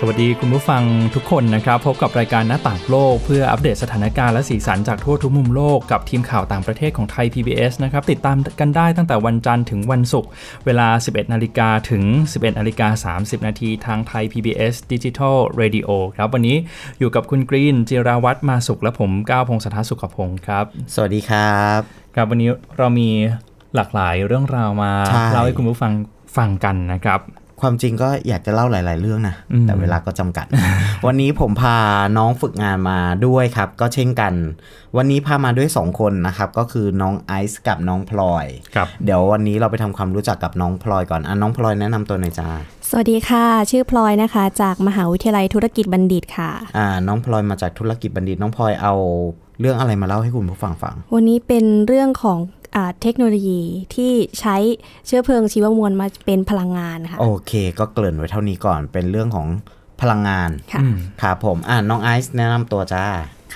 สวัสดีคุณผู้ฟังทุกคนนะครับ พบกับรายการหน้าต่างโลก เพื่ออัปเดตสถานการณ์และสีสันจากทั่วทุกมุมโลกกับทีมข่าวต่างประเทศของไทย PBS นะครับติดตามกันได้ตั้งแต่วันจันทร์ถึงวันศุกร์เวลา 11 นาฬิกาถึง 11 นาฬิกา 30 นาทีทางไทย PBS Digital Radio ครับวันนี้อยู่กับคุณกรีนจิราวัตรมาสุขและผมก้าวพงศธรสุขพงศ์ครับ สวัสดีครับครับวันนี้เรามีหลากหลายเรื่องราวมาใช่เล่าให้คุณผู้ฟังฟังกันนะครับ ความจริงก็อยากจะเล่าหลาย ๆ เรื่องนะอืมแต่เวลาก็จำกัด วันนี้ผมพาน้องฝึกงานมาด้วยครับ ก็เช่นกัน วันนี้พามาด้วย 2 คนนะครับ ก็คือน้องไอซ์กับน้องพลอย ครับ เดี๋ยววันนี้เราไปทำความรู้จักกับน้องพลอยก่อนอะน้องพลอยแนะนำตัวหน่อยจ้า สวัสดีค่ะ ชื่อพลอยนะคะ จากมหาวิทยาลัยธุรกิจบัณฑิตค่ะ อ่า น้องพลอยมาจากธุรกิจบัณฑิต น้องพลอยเอาเรื่องอะไรมาเล่าให้คุณผู้ฟังฟัง วันนี้เป็นเรื่องของอา เทคโนโลยีที่ใช้เชื้อเพลิงชีวมวลมาเป็นพลังงานค่ะ โอเค ก็เกริ่นไว้เท่านี้ก่อนเป็นเรื่องของพลังงานค่ะอืมครับผมอ่าน้องไอซ์แนะนำตัวจ้า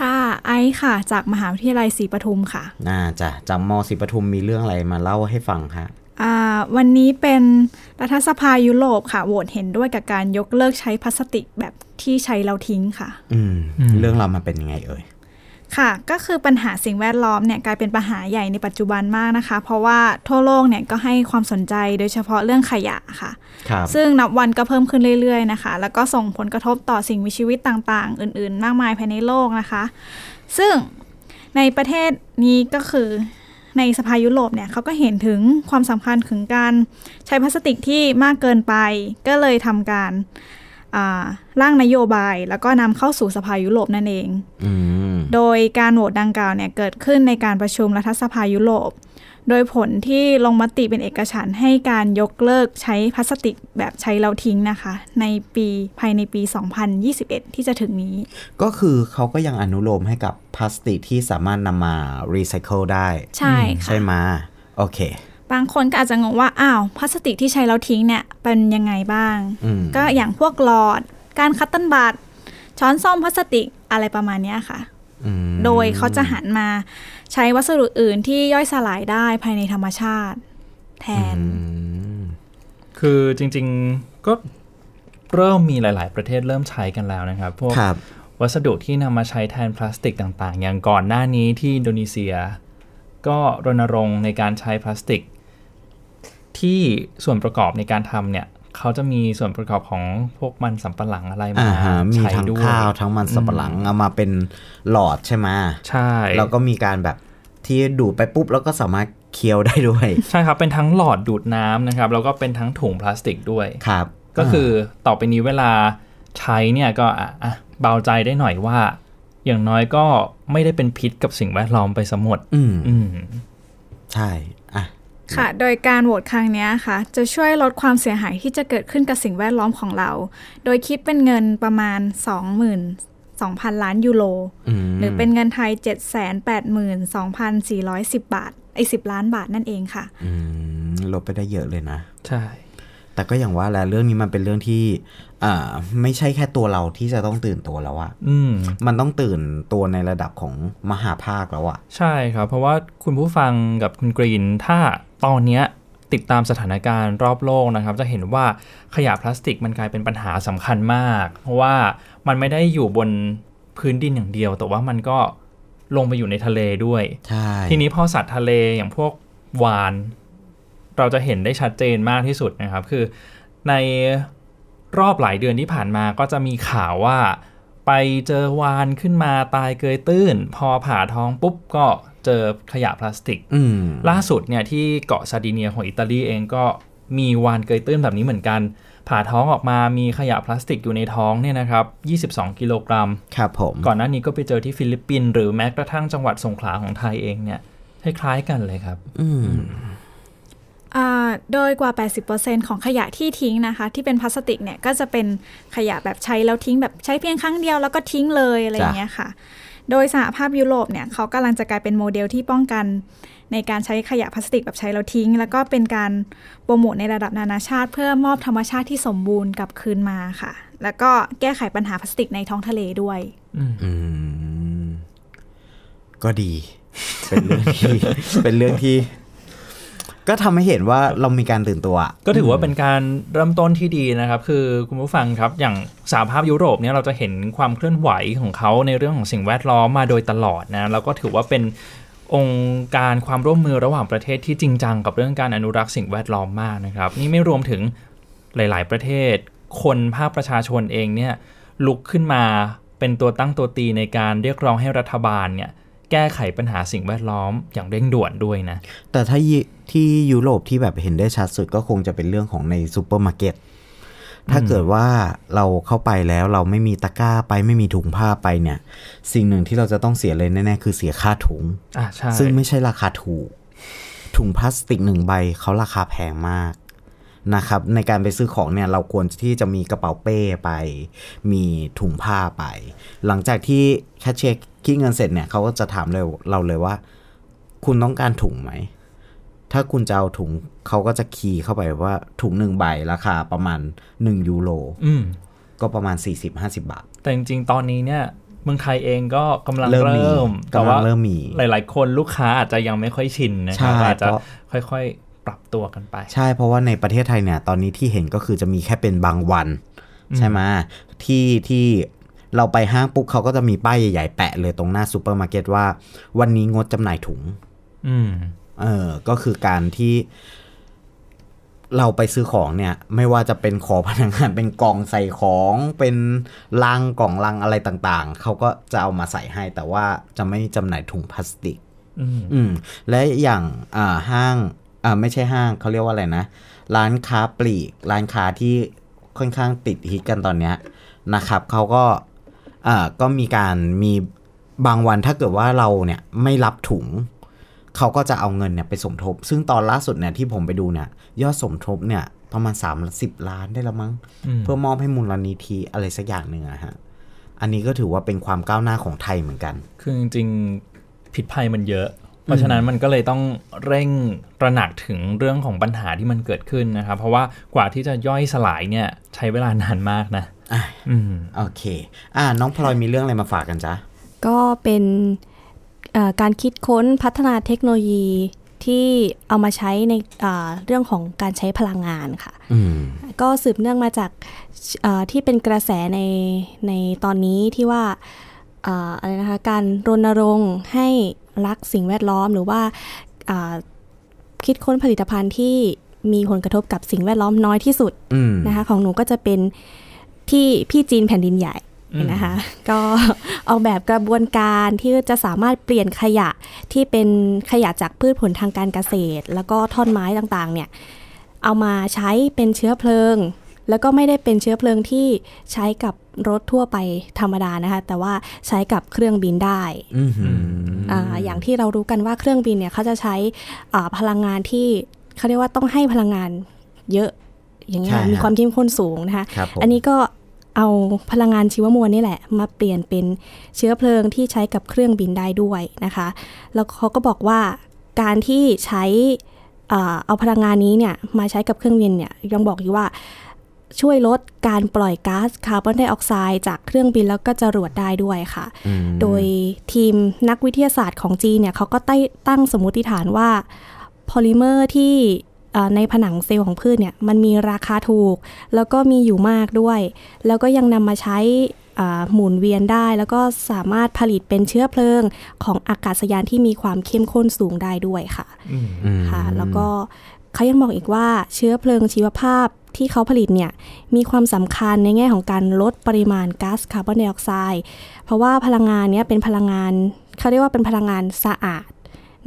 ค่ะไอซ์ค่ะ จากมหาวิทยาลัยศรีปทุมค่ะน่าจะจำมศรีปทุมมีเรื่องอะไรมาเล่าให้ฟังคะอ่าวันนี้เป็นรัฐสภายุโรปค่ะโหวตเห็นด้วยกับการยกเลิกใช้พลาสติกแบบที่ใช้แล้วทิ้งค่ะ อืมอืมเรื่องราวมันเป็นยังไงเอ่ย ค่ะ ก็คือปัญหาสิ่งแวดล้อมเนี่ยกลายเป็นปัญหาใหญ่ในปัจจุบันมากนะคะ เพราะว่าทั่วโลกเนี่ยก็ให้ความสนใจโดยเฉพาะเรื่องขยะค่ะครับซึ่งนับวันก็เพิ่มขึ้นเรื่อยๆนะคะ แล้วก็ส่งผลกระทบต่อสิ่งมีชีวิตต่างๆ อื่นๆ มากมายภายในโลกนะคะ ซึ่งในประเทศนี้ก็คือในสภายุโรปเนี่ยเขาก็เห็นถึงความสำคัญถึงการใช้พลาสติกที่มากเกินไป ก็เลยทำการอ่า ร่างนโยบาย แล้วก็นำเข้าสู่สภายุโรปนั่นเองอืมโดยการโหวตดังกล่าวเนี่ยเกิดขึ้นในการประชุมรัฐสภายุโรป โดยผลที่ลงมติเป็นเอกฉันท์ให้การยกเลิกใช้พลาสติกแบบใช้แล้วทิ้งนะคะ ในปีภายในปี 2021 ที่จะถึงนี้ ก็คือเขาก็ยังอนุโลมให้กับพลาสติกที่สามารถนำมารีไซเคิลได้ ใช่ค่ะใช่ไหมโอเคบางคนก็อาจจะงงว่า อ้าว พลาสติกที่ใช้แล้วทิ้งเนี่ย เป็นยังไงบ้างอืมก็อย่างพวกหลอด ก้าน cotton bud ช้อนส้อมพลาสติกอะไรประมาณเนี้ยค่ะอืมโดยเขาจะหันมาใช้วัสดุอื่นที่ย่อยสลายได้ภายในธรรมชาติ แทนอืมคือจริง ๆก็เริ่มมีหลาย ๆ ประเทศเริ่มใช้กันแล้วนะครับ พวกครับวัสดุที่นำมาใช้แทนพลาสติกต่าง ๆ อย่างก่อนหน้านี้ที่อินโดนีเซีย ก็รณรงค์ในการใช้พลาสติก ที่ส่วนประกอบในการทำเนี่ยเขาจะมีส่วนประกอบของพวกมันสำปะหลังอะไรอ่ามาฮะมีใช้ทั้งด้วยข้าวทั้งมันสับปะหลังเอามาเป็นหลอดใช่ไหมใช่แล้วก็มีการแบบที่ดูดไปปุ๊บแล้วก็สามารถเคี้ยวได้ด้วย ใช่ครับ เป็นทั้งหลอดดูดน้ำนะครับ แล้วก็เป็นทั้งถุงพลาสติกด้วยครับ ก็คือต่อไปนี้เวลาใช้เนี่ยก็อะอะเบาใจได้หน่อยว่า อย่างน้อยก็ไม่ได้เป็นพิษกับสิ่งแวดล้อมไปสมดอืมอืมใช่อะ ค่ะ โดยการโหวตครั้งเนี้ยค่ะ จะช่วยลดความเสียหายที่จะเกิดขึ้นกับสิ่งแวดล้อมของเรา โดยคิดเป็นเงินประมาณ22,000 ล้านยูโรอืมหรือเป็นเงินไทย 782,410 บาท ไอ้10 ล้านบาทนั่นเองค่ะอืมลดไปได้เยอะเลยนะ ใช่ แต่ก็อย่างว่าแหละเรื่องนี้มันเป็นเรื่องที่อ่าไม่ใช่แค่ตัวเราที่จะต้องตื่นตัวแล้วอะอืมมันต้องตื่นตัวในระดับของมหาภาคแล้วอะใช่ครับ เพราะว่าคุณผู้ฟังกับคุณกรีนถ้า ตอนเนี้ยติดตามสถานการณ์รอบโลกนะครับ จะเห็นว่าขยะพลาสติกมันกลายเป็นปัญหาสำคัญมาก เพราะว่ามันไม่ได้อยู่บนพื้นดินอย่างเดียว แต่ว่ามันก็ลงไปอยู่ในทะเลด้วยใช่ทีนี้พอสัตว์ทะเลอย่างพวกวาน เราจะเห็นได้ชัดเจนมากที่สุดนะครับ คือในรอบหลายเดือนที่ผ่านมาก็จะมีข่าวว่า ไปเจอวานขึ้นมาตายเกยตื้น พอผ่าท้องปุ๊บก็ เจอขยะพลาสติกอืมล่าสุดเนี่ยที่เกาะซาร์ดิเนียของอิตาลีเองก็มีวาฬเกยตื้นแบบนี้เหมือนกัน ผ่าท้องออกมามีขยะพลาสติกอยู่ในท้องเนี่ยนะครับ 22 กิโลกรัม ครับผม ก่อนหน้านี้ก็ไปเจอที่ฟิลิปปินส์หรือแม้กระทั่งจังหวัดสงขลาของไทยเองเนี่ยคล้ายๆกันเลยครับ อืมอ่าโดยกว่า 80%ของขยะที่ทิ้งนะคะ ที่เป็นพลาสติกเนี่ยก็จะเป็นขยะแบบใช้แล้วทิ้งแบบใช้เพียงครั้งเดียวแล้วก็ทิ้งเลยอะไรอย่างเงี้ยค่ะ โดยสหภาพยุโรปเนี่ยเขากำลังจะกลายเป็นโมเดลที่ป้องกันในการใช้ขยะพลาสติกแบบใช้แล้วทิ้ง แล้วก็เป็นการโปรโมทในระดับนานาชาติ เพื่อมอบธรรมชาติที่สมบูรณ์กลับคืนมาค่ะ แล้วก็แก้ไขปัญหาพลาสติกในท้องทะเลด้วยอืมอืมก็ดี เป็นเรื่องที่เป็นเรื่องที่ ก็ทำให้เห็นว่าเรามีการตื่นตัว ก็ถือว่าเป็นการเริ่มต้นที่ดีนะครับ คือคุณผู้ฟังครับอย่างสหภาพยุโรปเนี่ยเราจะเห็นความเคลื่อนไหวของเขาในเรื่องของสิ่งแวดล้อมมาโดยตลอดนะแล้วก็ถือว่าเป็นองค์การความร่วมมือระหว่างประเทศที่จริงจังกับเรื่องการอนุรักษ์สิ่งแวดล้อมมากนะครับ นี่ไม่รวมถึงหลาย ๆ ประเทศ คนภาคประชาชนเองเนี่ยลุกขึ้นมาเป็นตัวตั้งตัวตีในการเรียกร้องให้รัฐบาลเนี่ย แก้ไขปัญหาสิ่งแวดล้อมอย่างเร่งด่วนด้วยนะ แต่ถ้ายิที่ยุโรปที่แบบเห็นได้ชัดสุดก็คงจะเป็นเรื่องของในซูเปอร์มาร์เก็ตถ้าเกิดว่าเราเข้าไปแล้วเราไม่มีตะกร้าไปไม่มีถุงผ้าไปเนี่ย สิ่งหนึ่งที่เราจะต้องเสียเลยแน่ๆคือเสียค่าถุงอ่าใช่ซึ่งไม่ใช่ราคาถูก ถุงพลาสติกหนึ่งใบเขาราคาแพงมากนะครับ ในการไปซื้อของเนี่ยเราควรที่จะมีกระเป๋าเป้ไป มีถุงผ้าไป หลังจากที่แคชเชียร์ คิดเงินเสร็จเนี่ยเขาก็จะถามเราเราเลยว่า คุณต้องการถุงไหม ถ้าคุณจะเอาถุงเขาก็จะ key เข้าไปว่าถุงหนึ่งใบราคาประมาณ1ยูโรอืมก็ประมาณ 40-50 บาท แต่จริงๆ ตอนนี้เนี่ยเมืองไทยเองก็กำลังเริ่เริ่มมีมแต่กำลัว่างเริ่มมี หลาย ๆ คนลูกค้าอาจจะยังไม่ค่อยชินนะคใช่รับอาจจะเพราะค่อยๆ ปรับตัวกันไป ใช่เพราะว่าในประเทศไทยเนี่ย ตอนนี้ที่เห็นก็คือจะมีแค่เป็นบางวัน ใช่ไหมที่ที่ เราไปห้างปุ๊บเขาก็จะมีป้ายใหญ่ๆแปะเลยตรงหน้าซูเปอร์มาร์เก็ตว่า วันนี้งดจำหน่ายถุง อืมเออก็คือการที่เราไปซื้อของเนี่ย ไม่ว่าจะเป็นขอพนักงานเป็นกล่องใส่ของเป็นลังกล่องลังอะไรต่างๆ เขาก็จะเอามาใส่ให้ แต่ว่าจะไม่จำหน่ายถุงพลาสติก อืมอืมและอย่างอ่าห้างอ่าไม่ใช่ห้างเขาเรียกว่าอะไรนะ ร้านค้าปลีก ร้านค้าที่ค่อนข้างติดฮิตกันตอนเนี้ยนะครับเขาก็อ่า ก็มีการมีบางวันถ้าเกิดว่าเราเนี่ยไม่รับถุง เขาก็จะเอาเงินเนี่ยไปสมทบ ซึ่งตอนล่าสุดเนี่ยที่ผมไปดูเนี่ย ยอดสมทบเนี่ยประมาณ3ามสิบล้านได้แล้วมั้งอืมเพื่อมอบให้มูลนิธิอะไรสักอย่างหนึ่งอะฮะ อันนี้ก็ถือว่าเป็นความก้าวหน้าของไทยเหมือนกัน คือจริงๆ ผิดภัยมันเยอะ เพราะฉะนั้นมันก็เลยต้องเร่งตระหนักถึงเรื่องของปัญหาที่มันเกิดขึ้นนะครับ เพราะว่ากว่าที่จะย่อยสลายเนี่ยใช้เวลานานมากนะ อะอืมโอเค อ่าน้องพลอยมีเรื่องอะไรมาฝากกันจ๊ะ ก็เป็นเอ่อการคิดค้นพัฒนาเทคโนโลยีที่เอามาใช้ในเอ่อเรื่องของการใช้พลังงานค่ะอืมก็สืบเนื่องมาจากเอ่อที่เป็นกระแสในในตอนนี้ที่ว่าเอ่ออะไรนะคะการรณรงค์ให้รักสิ่งแวดล้อมหรือว่าเอ่อคิดค้นผลิตภัณฑ์ที่มีผลกระทบกับสิ่งแวดล้อมน้อยที่สุดอืมนะคะของหนูก็จะเป็น ที่พี่จีนแผ่นดินใหญ่อืมนะคะก็ออกแบบกระบวนการที่จะสามารถเปลี่ยนขยะที่เป็นขยะจากพืชผลทางการเกษตร แล้วก็ท่อนไม้ต่างๆเนี่ยเอามาใช้เป็นเชื้อเพลิง แล้วก็ไม่ได้เป็นเชื้อเพลิงที่ใช้กับรถทั่วไปธรรมดานะคะ แต่ว่าใช้กับเครื่องบินได้อืมหืมอ่าอย่างที่เรารู้กันว่าเครื่องบินเนี่ยเขาจะใช้อ่าพลังงานที่เขาเรียกว่าต้องให้พลังงานเยอะอย่างเงี้ยใช่ฮะมีความเข้มข้นสูงนะคะครับผมอันนี้ก็ เอาพลังงานชีวมวลนี่แหละ มาเปลี่ยนเป็นเชื้อเพลิงที่ใช้กับเครื่องบินได้ด้วยนะคะ แล้วเขาก็บอกว่าการที่ใช้อ่าเอาพลังงานนี้เนี่ยมาใช้กับเครื่องบินเนี่ยยังบอกอยู่ว่าช่วยลดการปล่อยก๊าซคาร์บอนไดออกไซด์จากเครื่องบินแล้วก็จรวดได้ด้วยค่ะอืมโดยทีมนักวิทยาศาสตร์ของจีนเนี่ยเขาก็ได้ตั้งสมมติฐานว่าพอลิเมอร์ที่เอ่อ ในผนังเซลล์ของพืชเนี่ยมันมีราคาถูก แล้วก็มีอยู่มากด้วย แล้วก็ยังนำมาใช้อ่าหมุนเวียนได้ แล้วก็สามารถผลิตเป็นเชื้อเพลิงของอากาศยานที่มีความเข้มข้นสูงได้ด้วยค่ะอืมอืมค่ะ แล้วก็เขายังบอกอีกว่าเชื้อเพลิงชีวภาพที่เขาผลิตเนี่ยมีความสำคัญในแง่ของการลดปริมาณก๊าซคาร์บอนไดออกไซด์เพราะว่าพลังงานเนี้ยเป็นพลังงานเขาเรียกว่าเป็นพลังงานสะอาด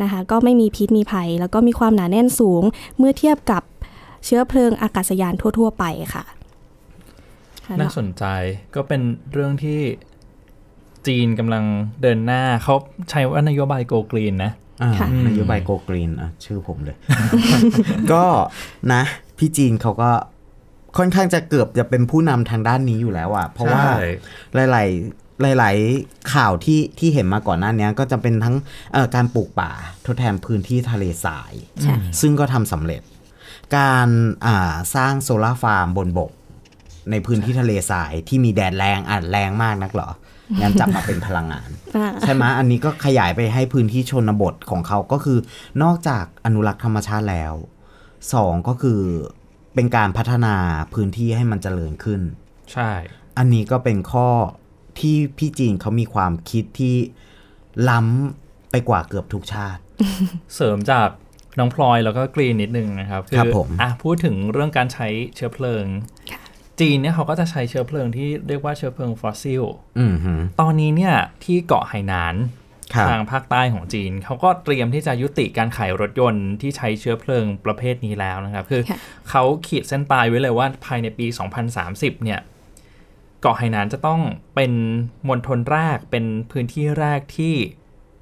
นะคะก็ไม่มีพิษมีภัย แล้วก็มีความหนาแน่นสูงเมื่อเทียบกับเชื้อเพลิงอากาศยานทั่ว ๆ ไปค่ะค่ะน่าสนใจก็เป็นเรื่องที่จีนกำลังเดินหน้าเขาใช้ว่านโยบายโกกรีนนะอ่าค่ะนโยบายโกกรีนอะชื่อผมเลย ก็นะ พี่จีนเขาก็ค่อนข้างจะเกือบจะเป็นผู้นำทางด้านนี้อยู่แล้วอะ เพราะว่าใช่หลาย ๆ หลาย ๆ ข่าวที่ที่เห็นมาก่อนหน้านี้ก็จะเป็นทั้งเอ่อการปลูกป่าทดแทนพื้นที่ทะเลทรายใช่ซึ่งก็ทำสำเร็จ การอ่าสร้าง solar farm บนบก ในพื้นที่ทะเลทรายที่มีแดดแรงอะแรงมากนักเหรองั้นจับมาเป็นพลังงานอ่าใช่ไหมอันนี้ก็ขยายไปให้พื้นที่ชนบทของเขาก็คือนอกจากอนุรักษ์ธรรมชาติแล้วสองก็คือเป็นการพัฒนาพื้นที่ให้มันเจริญขึ้น ใช่ อันนี้ก็เป็นข้อ ที่พี่จีนเขามีความคิดที่ล้ำไปกว่าเกือบทุกชาติ เสริมจากน้องพลอยแล้วก็กรีนนิดนึงนะครับครับผมอะพูดถึงเรื่องการใช้เชื้อเพลิง จีนเนี่ยเขาก็จะใช้เชื้อเพลิงที่เรียกว่าเชื้อเพลิงฟอสซิลอืมฮึตอนนี้เนี่ยที่เกาะไหหนานครับทางภาคใต้ของจีนเขาก็เตรียมที่จะยุติการขายรถยนต์ที่ใช้เชื้อเพลิงประเภทนี้แล้วนะครับ คือค่ะเขาขีดเส้นตายไว้เลยว่าภายในปี 2030 เนี่ย เกาะไหหนานจะต้องเป็นมณฑลแรกเป็นพื้นที่แรกที่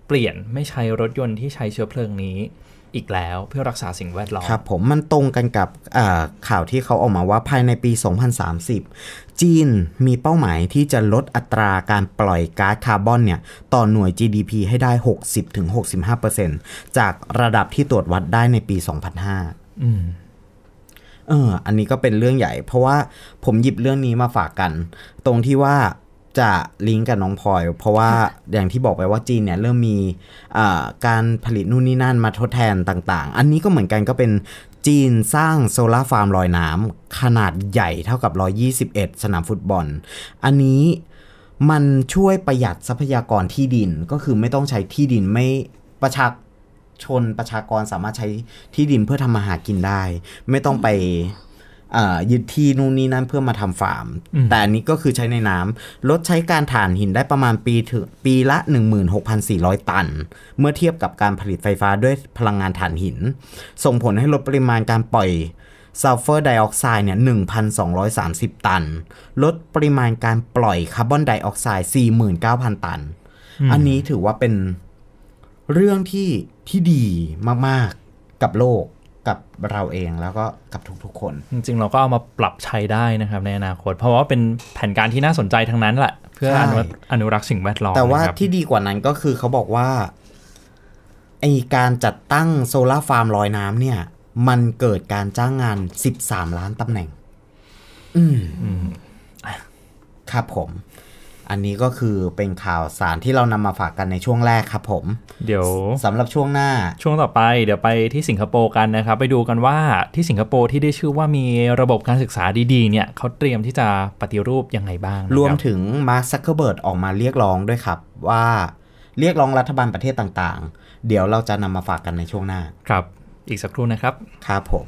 เปลี่ยนไม่ใช้รถยนต์ที่ใช้เชื้อเพลิงนี้อีกแล้วเพื่อรักษาสิ่งแวดล้อม ครับผมมันตรงกันกับข่าวที่เขาออกมาว่าภายในปี 2030 จีนมีเป้าหมายที่จะลดอัตราการปล่อยก๊าซคาร์บอนเนี่ยต่อหน่วย GDP ให้ได้ 60-65%จากระดับที่ตรวจวัดได้ในปี 2005อืม เออ อันนี้ก็เป็นเรื่องใหญ่ เพราะว่าผมหยิบเรื่องนี้มาฝากกัน ตรงที่ว่าจะลิงก์กับน้องพลอย เพราะว่าอย่างที่บอกไปว่าจีนเนี่ยเริ่มมีการผลิตนู่นนี่นั่นมาทดแทนต่างๆ อันนี้ก็เหมือนกันก็เป็นจีนสร้างโซลาร์ฟาร์มลอยน้ำขนาดใหญ่เท่ากับ 121 สนามฟุตบอล อันนี้มันช่วยประหยัดทรัพยากรที่ดินก็คือไม่ต้องใช้ที่ดินไม่ประชา ชนประชากรสามารถใช้ที่ดินเพื่อทำมาหากินได้ ไม่ต้องไปเอ่อยึดที่นู่นนี่นั่นเพื่อมาทำฟาร์มอืมแต่อันนี้ก็คือใช้ในน้ำลดใช้การถ่านหินได้ประมาณปีถึงปีละ 16,400 ตัน เมื่อเทียบกับการผลิตไฟฟ้าด้วยพลังงานถ่านหิน ส่งผลให้ลดปริมาณการปล่อยซัลเฟอร์ไดออกไซด์เนี่ย 1,230 ตัน ลดปริมาณการปล่อยคาร์บอนไดออกไซด์49,000 ตัน อันนี้ถือว่าเป็นเรื่องที่ ที่ดีมากๆกับโลกกับเราเองแล้วก็กับทุกๆคน จริง ๆ เราก็เอามาปรับใช้ได้นะครับในอนาคต เพราะว่าเป็นแผนการที่น่าสนใจทั้งนั้นแหละ เพื่อใช่อนุรักษ์อนุรักษ์สิ่งแวดล้อมแต่ว่านะครับที่ดีกว่านั้นก็คือเขาบอกว่าไอการจัดตั้งโซลาร์ฟาร์มลอยน้ำเนี่ย มันเกิดการจ้างงาน 13 ล้านตำแหน่ง อืมครับผม อันนี้ก็คือเป็นข่าวสารที่เรานำมาฝากกันในช่วงแรกครับผม เดี๋ยวสำหรับช่วงหน้า ช่วงต่อไปเดี๋ยวไปที่สิงคโปร์กันนะครับ ไปดูกันว่าที่สิงคโปร์ที่ได้ชื่อว่ามีระบบการศึกษาดีๆ เนี่ยเขาเตรียมที่จะปฏิรูปยังไงบ้างนะครับรวมถึงมาร์คซักเคอร์เบิร์กออกมาเรียกร้องด้วยครับว่าเรียกร้องรัฐบาลประเทศต่างๆ เดี๋ยวเราจะนำมาฝากกันในช่วงหน้า ครับ อีกสักครู่นะครับ ครับผม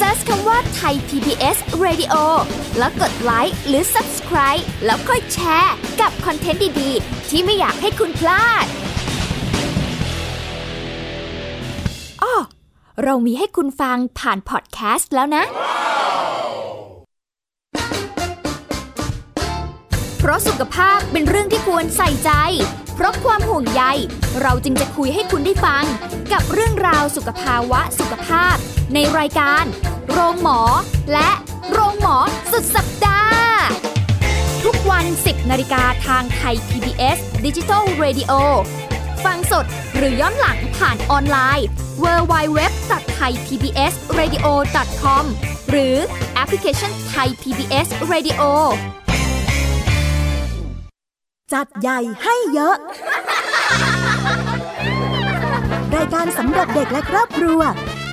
Search คำว่าไทย PBS Radio แล้วกดไลค์หรือ Subscribe แล้วค่อยแชร์กับคอนเทนต์ดี ๆ ที่ไม่อยากให้คุณพลาดอ้อเรามีให้คุณฟังผ่านพอดแคสต์แล้วนะ เพราะสุขภาพเป็นเรื่องที่ควรใส่ใจ เพราะความห่วงใย เราจึงจะคุยให้คุณได้ฟัง กับเรื่องราวสุขภาวะสุขภาพ ในรายการ โรงหมอ และโรงหมอสุดสัปดาห์ ทุกวัน 10นาฬิกาทางไทย PBS Digital Radio ฟังสดหรือย้อนหลังผ่านออนไลน์ www.thaipbsradio.com หรือแอปพลิเคชัน Thai PBS Radio จัดใหญ่ให้เยอะ รายการสำหรับเด็กและครอบครัว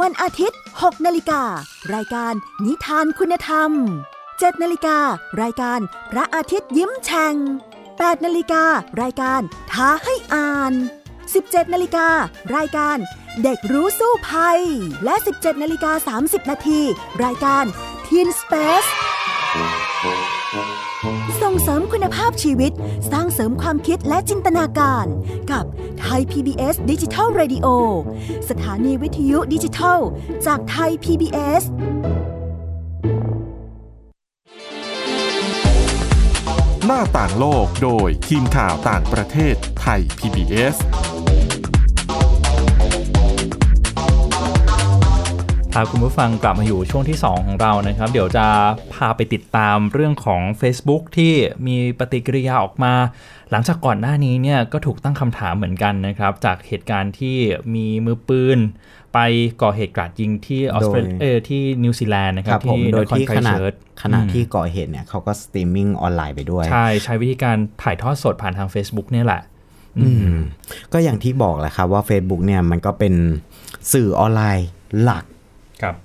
วันอาทิตย์ 6 นาฬิกา รายการนิทานคุณธรรม 7 นาฬิกา รายการพระอาทิตย์ยิ้มแฉ่ง8 นาฬิกา รายการท้าให้อ่าน 17 นาฬิกา รายการเด็กรู้สู้ภัย และ 17 นาฬิกา 30 นาที รายการ Teen Space ส่งเสริมคุณภาพชีวิต สร้างเสริมความคิดและจินตนาการ กับไทย PBS ดิจิทัล Radio สถานีวิทยุดิจิทัล จากไทย PBS หน้าต่างโลกโดยทีมข่าวต่างประเทศไทย PBS พาคุณผู้ฟังกลับมาอยู่ช่วงที่ 2 ของเรานะครับ เดี๋ยวจะพาไปติดตามเรื่องของ Facebook ที่มีปฏิกิริยาออกมา หลังจากก่อนหน้านี้เนี่ยก็ถูกตั้งคำถามเหมือนกันนะครับ จากเหตุการณ์ที่มีมือปืน ไปก่อเหตุกราดยิงที่ออสเตรเลียโดยเออที่นิวซีแลนด์นะคครัรับบผมที่โดโดยยคอนที่ไครขณะเชิร์ตขณะที่ก่อเหตุเนี่ยเขาก็สตรีมมิ่งออนไลน์ไปด้วย ใช่ ใช้วิธีการถ่ายทอดสดผ่านทาง Facebook เนี่ยแหละอืมก็อย่างที่บอกแหละครับว่า Facebook เนี่ยมันก็เป็นสื่อออนไลน์หลักครับ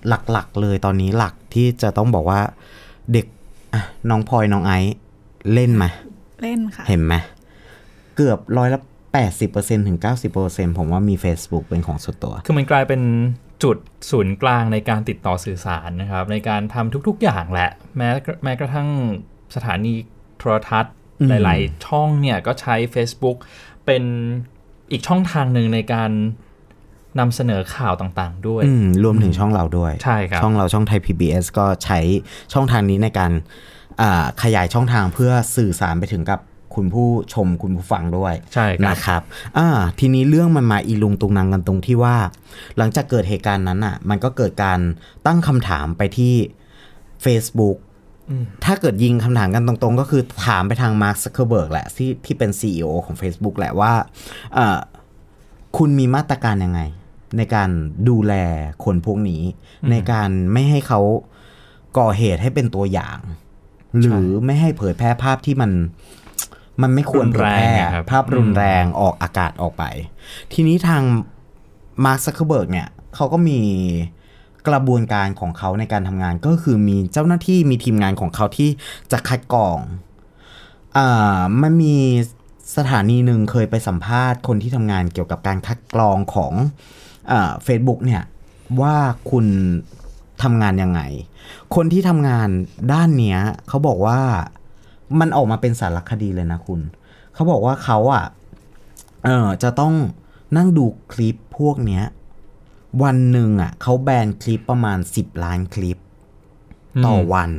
หลักๆเลยตอนนี้หลักที่จะต้องบอกว่าเด็กอะน้องพลอยน้องไอซ์เล่นไหมเล่นค่ะ เห็นไหมเกือบร้อยละ80%ถึง90%ผมว่ามี Facebook เป็นของส่วนตัว คือมันกลายเป็นจุดศูนย์กลางในการติดต่อสื่อสารนะครับ ในการทำทุกๆอย่างแหละ แม้แม้กระทั่งสถานีโทรทัศน์อืมหลาย ๆ ช่องเนี่ยก็ใช้ Facebook เป็นอีกช่องทางหนึ่งในการ นำเสนอข่าวต่างๆ ด้วยอืมรวมถึงช่องเราด้วย ใช่ครับ ช่องเราช่องไทย PBS ก็ใช้ช่องทางนี้ในการอ่าขยายช่องทางเพื่อสื่อสารไปถึงกับคุณผู้ชมคุณผู้ฟังด้วยใช่ครับนะครับอ่าทีนี้เรื่องมันมาอีลุงตุงนางกันตรงที่ว่า หลังจากเกิดเหตุการณ์นั้นอะ มันก็เกิดการตั้งคำถามไปที่ Facebook ถ้าเกิดยิงคำถามกันตรงๆ ก็คือถามไปทางมาร์คซักเคอร์เบิร์กแหละที่ที่เป็น CEO ของ Facebook แหละว่าเอ่อคุณมีมาตรการยังไง ในการดูแลคนพวกนี้ ในการไม่ให้เขาก่อเหตุให้เป็นตัวอย่าง หรือไม่ให้เผยแพร่ภาพที่มันมันไม่ควรเผยแพร่รุนแรงอะครับภาพรุนแรงออกอากาศออกไป ทีนี้ทางมาร์คซักเคอร์เบิร์กเนี่ยเขาก็มีกระบวนการของเขาในการทำงานก็คือมีเจ้าหน้าที่มีทีมงานของเขาที่จะคัดกรองอ่ามันมีสถานีหนึ่งเคยไปสัมภาษณ์คนที่ทำงานเกี่ยวกับการคัดกรองของ เฟซบุ๊กเนี่ยว่าคุณทำงานยังไง คนที่ทำงานด้านเนี้ยเขาบอกว่ามันออกมาเป็นสารคดีเลยนะคุณ เขาบอกว่าเขาอะเออจะต้องนั่งดูคลิปพวกเนี้ย วันหนึ่งอะเขาแบนคลิปประมาณ10ล้านคลิป ต่อวัน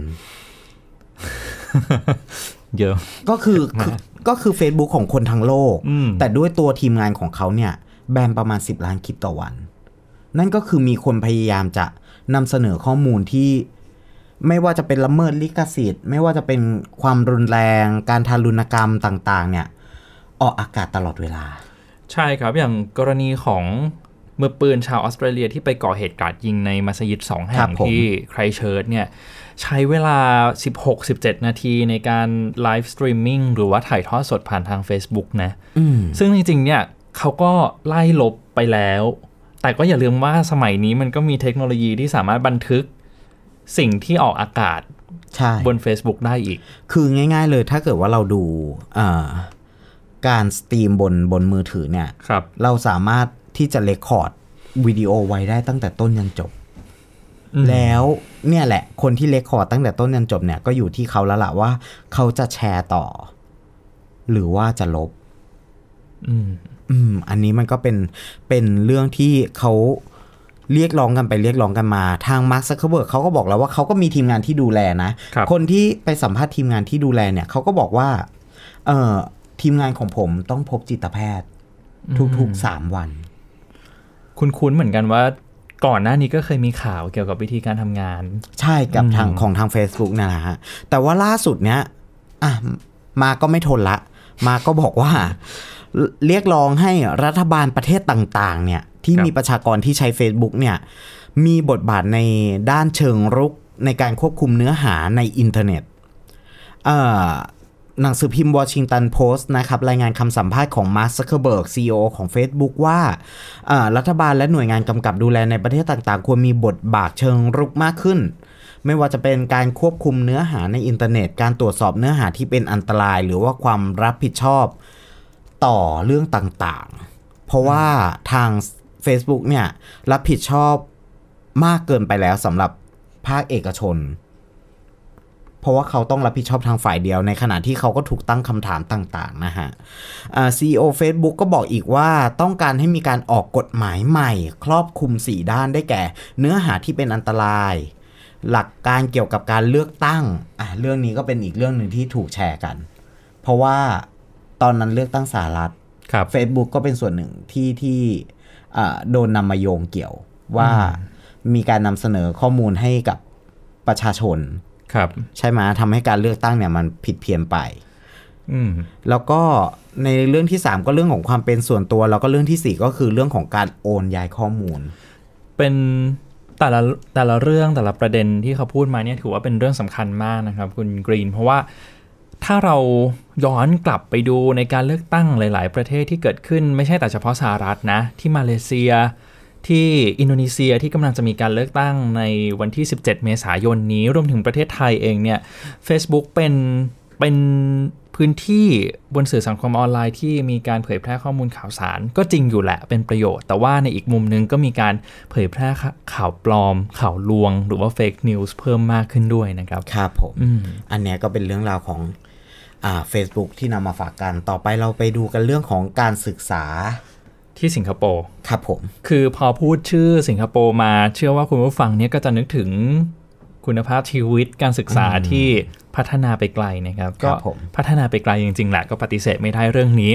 เยอะ ก็คือคือก็คือ Facebook ของคนทั้งโลกอืมแต่ด้วยตัวทีมงานของเขาเนี่ย แบนประมาณ 10 ล้านคลิปต่อวัน นั่นก็คือมีคนพยายามจะนำเสนอข้อมูลที่ไม่ว่าจะเป็นละเมิดลิขสิทธิ์ ไม่ว่าจะเป็นความรุนแรง การทารุณกรรมต่าง ๆ เนี่ย ออกอากาศตลอดเวลา ใช่ครับอย่างกรณีของมือปืนชาวออสเตรเลียที่ไปก่อเหตุกราดยิงในมัสยิดสองแห่ง ครับผมที่ไครสต์เชิร์ชเนี่ย ใช้เวลา 16-17 นาทีในการ live streaming หรือว่าถ่ายทอดสดผ่านทาง Facebook นะอืมซึ่งจริง ๆ เนี่ย เขาก็ไล่ลบไปแล้ว แต่ก็อย่าลืมว่าสมัยนี้มันก็มีเทคโนโลยีที่สามารถบันทึกสิ่งที่ออกอากาศใช่บน Facebook ได้อีก คือง่าย ๆ เลยถ้าเกิดว่าเราดูอ่าการ stream บนบนมือถือเนี่ยครับเราสามารถที่จะ record วิดีโอไว้ได้ตั้งแต่ต้นยันจบอืมแล้วเนี่ยแหละ คนที่ record ตั้งแต่ต้นยันจบเนี่ยก็อยู่ที่เขาแล้วล่ะว่า เขาจะแชร์ต่อ หรือว่าจะลบ อืมอืม อันนี้มันก็เป็นเป็นเรื่องที่เขาเรียกร้องกันไปเรียกร้องกันมาทางมาร์คซักเคอร์เบิร์กเขาก็บอกแล้วว่าเขาก็มีทีมงานที่ดูแลนะครับ คนที่ไปสัมภาษณ์ทีมงานที่ดูแลเนี่ยเขาก็บอกว่า เอ่อทีมงานของผมต้องพบจิตแพทย์ ทุกๆสามวัน คุณคุ้นๆเหมือนกันว่าก่อนหน้านี้ก็เคยมีข่าวเกี่ยวกับวิธีการทำงาน ใช่กับอืมทางของทาง Facebook เนี่ยแหละฮะแต่ว่าล่าสุดเนี้ยอะมาร์คก็ไม่ทนละ มาร์คก็บอกว่า เรียกร้องให้รัฐบาลประเทศต่างๆ เนี่ยที่มีประชากรที่ใช้ Facebook เนี่ยมีบทบาทในด้านเชิงรุกในการควบคุมเนื้อหาในอินเทอร์เน็ตเอ่อหนังสือพิมพ์วอชิงตันโพสต์นะครับ รายงานคำสัมภาษณ์ของมาร์คซักเคอร์เบิร์ก CEO ของ Facebook ว่าเอ่อรัฐบาลและหน่วยงานกำกับดูแลในประเทศต่างๆ ควรมีบทบาทเชิงรุกมากขึ้น ไม่ว่าจะเป็นการควบคุมเนื้อหาในอินเทอร์เน็ต การตรวจสอบเนื้อหาที่เป็นอันตราย หรือว่าความรับผิดชอบ ต่อเรื่องต่างๆ เพราะว่าทาง Facebook เนี่ยรับผิดชอบมากเกินไปแล้วสำหรับภาคเอกชน เพราะว่าเขาต้องรับผิดชอบทางฝ่ายเดียว ในขณะที่เขาก็ถูกตั้งคำถามต่าง ๆ นะฮะอ่า CEO Facebook ก็บอกอีกว่าต้องการให้มีการออกกฎหมายใหม่ ครอบคลุม 4 ด้านได้แก่ เนื้อหาที่เป็นอันตรายหลักการเกี่ยวกับการเลือกตั้ง อะ เรื่องนี้ก็เป็นอีกเรื่องหนึ่งที่ถูกแชร์กัน เพราะว่า ตอนนั้นเลือกตั้งสหรัฐครับ Facebook ก็เป็นส่วนหนึ่งที่ที่อ่าโดนนำมาโยงเกี่ยวว่ามีการนำเสนอข้อมูลให้กับประชาชนครับใช่ไหมทำให้การเลือกตั้งเนี่ยมันผิดเพี้ยนไปอืมแล้วก็ในเรื่องที่ 3 ก็เรื่องของความเป็นส่วนตัว แล้วก็เรื่องทีสี่ 4 ก็คือเรื่องของการโอนย้ายข้อมูล เป็นแต่ละแต่ละเรื่องแต่ละประเด็นที่เขาพูดมาเนี่ยถือว่าเป็นเรื่องสำคัญมากนะครับ คุณกรีน เพราะว่าถ้าเรา ย้อนกลับไปดูในการเลือกตั้งหลาย ๆ ประเทศที่เกิดขึ้นไม่ใช่แต่เฉพาะสหรัฐนะ ที่มาเลเซีย ที่อินโดนีเซียที่กำลังจะมีการเลือกตั้งในวันที่ 17 เมษายนนี้รวมถึงประเทศไทยเองเนี่ย Facebook เป็นเป็นพื้นที่บนสื่อสังคมออนไลน์ที่มีการเผยแพร่ข้อมูลข่าวสาร ก็จริงอยู่แหละเป็นประโยชน์ แต่ว่าในอีกมุมนึงก็มีการเผยแพร่ข่าวปลอม ข่าวลวง หรือว่า fake news เพิ่มมากขึ้นด้วยนะครับ ครับผมอืมอันเนี้ยก็เป็นเรื่องราวของ อ่า Facebook ที่นำมาฝากกันต่อไปเราไปดูกันเรื่องของการศึกษาที่สิงคโปร์ครับผม คือพอพูดชื่อสิงคโปร์มาเชื่อว่าคุณผู้ฟังเนี่ยก็จะนึกถึงคุณภาพชีวิตการศึกษาที่พัฒนาไปไกลนะครับครัก็บผมพัฒนาไปไกลจริงๆแหละก็ปฏิเสธไม่ได้เรื่องนี้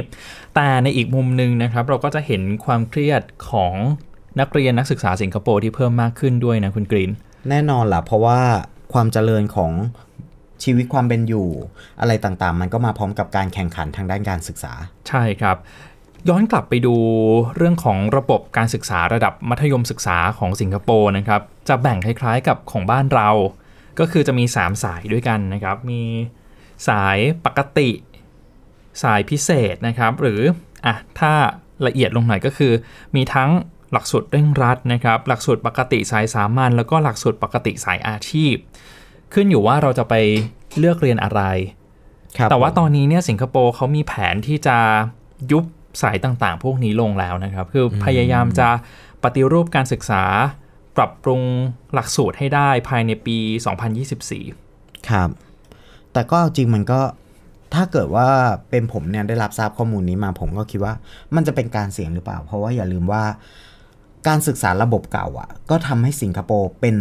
แต่ในอีกมุมหนึ่งนะครับ เราก็จะเห็นความเครียดของนักเรียนนักศึกษาสิงคโปร์ที่เพิ่มมากขึ้นด้วยนะคุณกรีน แน่นอนล่ะเพราะว่าความเจริญของ ชีวิตความเป็นอยู่ อะไรต่างๆ มันก็มาพร้อมกับการแข่งขันทางด้านการศึกษา ใช่ครับ ย้อนกลับไปดูเรื่องของระบบการศึกษาระดับมัธยมศึกษาของสิงคโปร์นะครับจะแบ่งคล้ายๆกับของบ้านเรา ก็คือจะมี 3 สายด้วยกันนะครับ มีสายปกติ สายพิเศษนะครับ หรืออะถ้าละเอียดลงหน่อยก็คือ มีทั้งหลักสูตรเร่งรัดนะครับ หลักสูตรปกติสายสามัญแล้วก็หลักสูตรปกติสายอาชีพ ขึ้นอยู่ว่าเราจะไปเลือกเรียนอะไรครับแต่ว่าผมตอนนี้เนี่ยสิงคโปร์เขามีแผนที่จะยุบสายต่างๆ พวกนี้ลงแล้วนะครับ คือพยายามจะปฏิรูปการศึกษา ปรับปรุงหลักสูตรให้ได้ภายในปี 2024 ครับ แต่ก็เอาจริงมันก็ถ้าเกิดว่าเป็นผมเนี่ยได้รับทราบข้อมูลนี้มาผมก็คิดว่ามันจะเป็นการเสี่ยงหรือเปล่า เพราะว่าอย่าลืมว่าการศึกษาระบบเก่าอะ ก็ทำให้สิงคโปร์เป็น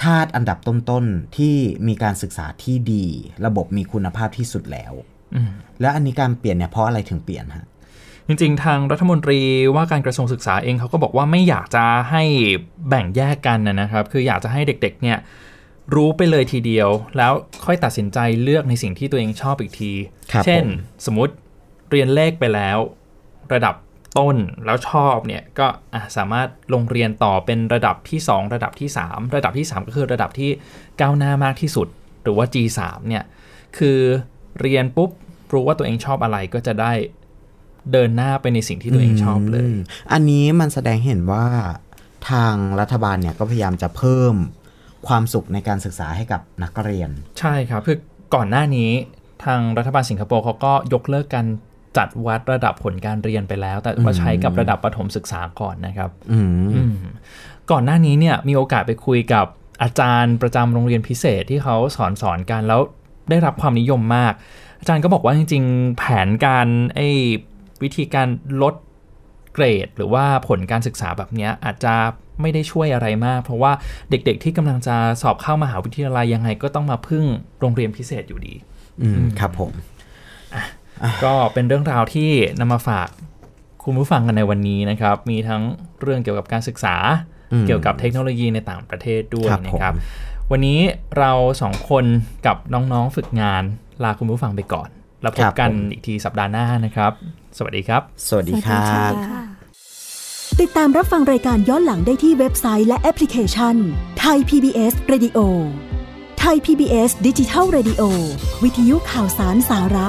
ชาติอันดับต้นๆที่มีการศึกษาที่ดี ระบบมีคุณภาพที่สุดแล้วอืมแล้วอันนี้การเปลี่ยนเนี่ยเพราะอะไรถึงเปลี่ยนฮะจริงๆ ทางรัฐมนตรีว่าการกระทรวงศึกษาเองเขาก็บอกว่าไม่อยากจะให้แบ่งแยกกันนะนะครับ คืออยากจะให้เด็กๆเนี่ยรู้ไปเลยทีเดียว แล้วค่อยตัดสินใจเลือกในสิ่งที่ตัวเองชอบอีกทีครับเช่นผมสมมติเรียนเลขไปแล้ว ระดับ ต้นแล้วชอบเนี่ยก็อะสามารถลงเรียนต่อเป็นระดับที่ 2 ระดับที่ 3 ระดับที่ 3 ก็คือระดับที่ก้าวหน้ามากที่สุด หรือว่า G3 เนี่ยคือเรียนปุ๊บรู้ว่าตัวเองชอบอะไรก็จะได้เดินหน้าไปในสิ่งที่ตัวเองชอบเลยมอันนี้มันแสดงเห็นว่าทางรัฐบาลเนี่ยก็พยายามจะเพิ่มความสุขในการศึกษาให้กับนักเรียน ใช่ครับคือก่อนหน้านี้ทางรัฐบาลสิงคโปร์เขาก็ยกเลิกการ จัดวัดระดับผลการเรียนไปแล้ว แต่ว่าใช้กับระดับประถมศึกษาก่อนนะครับอืมอืมก่อนหน้านี้เนี่ยมีโอกาสไปคุยกับอาจารย์ประจำโรงเรียนพิเศษที่เขาสอนสอนกันแล้วได้รับความนิยมมาก อาจารย์ก็บอกว่าจริง ๆ แผนการไอ้วิธีการลดเกรด หรือว่าผลการศึกษาแบบเนี้ยอาจจะไม่ได้ช่วยอะไรมาก เพราะว่าเด็กๆที่กำลังจะสอบเข้ามหาวิทยาลัยยังไงก็ต้องมาพึ่งโรงเรียนพิเศษอยู่ดี อืมครับผม ก็เป็นเรื่องราวที่นำมาฝากคุณผู้ฟังกันในวันนี้นะครับ มีทั้งเรื่องเกี่ยวกับการศึกษาอืมเกี่ยวกับเทคโนโลยีในต่างประเทศด้วยครับนะครับผมวันนี้เราสองคนกับน้องๆฝึกงานลาคุณผู้ฟังไปก่อน แล้วพบกันอีกทีสัปดาห์หน้านะครับ สวัสดีครับ สวัสดีครับติดตามรับฟังรายการย้อนหลังได้ที่เว็บไซต์และแอปพลิเคชันไทย PBS Radio ไทย PBS ดิจิทัล Radio วิทยุข่าวสารสาระ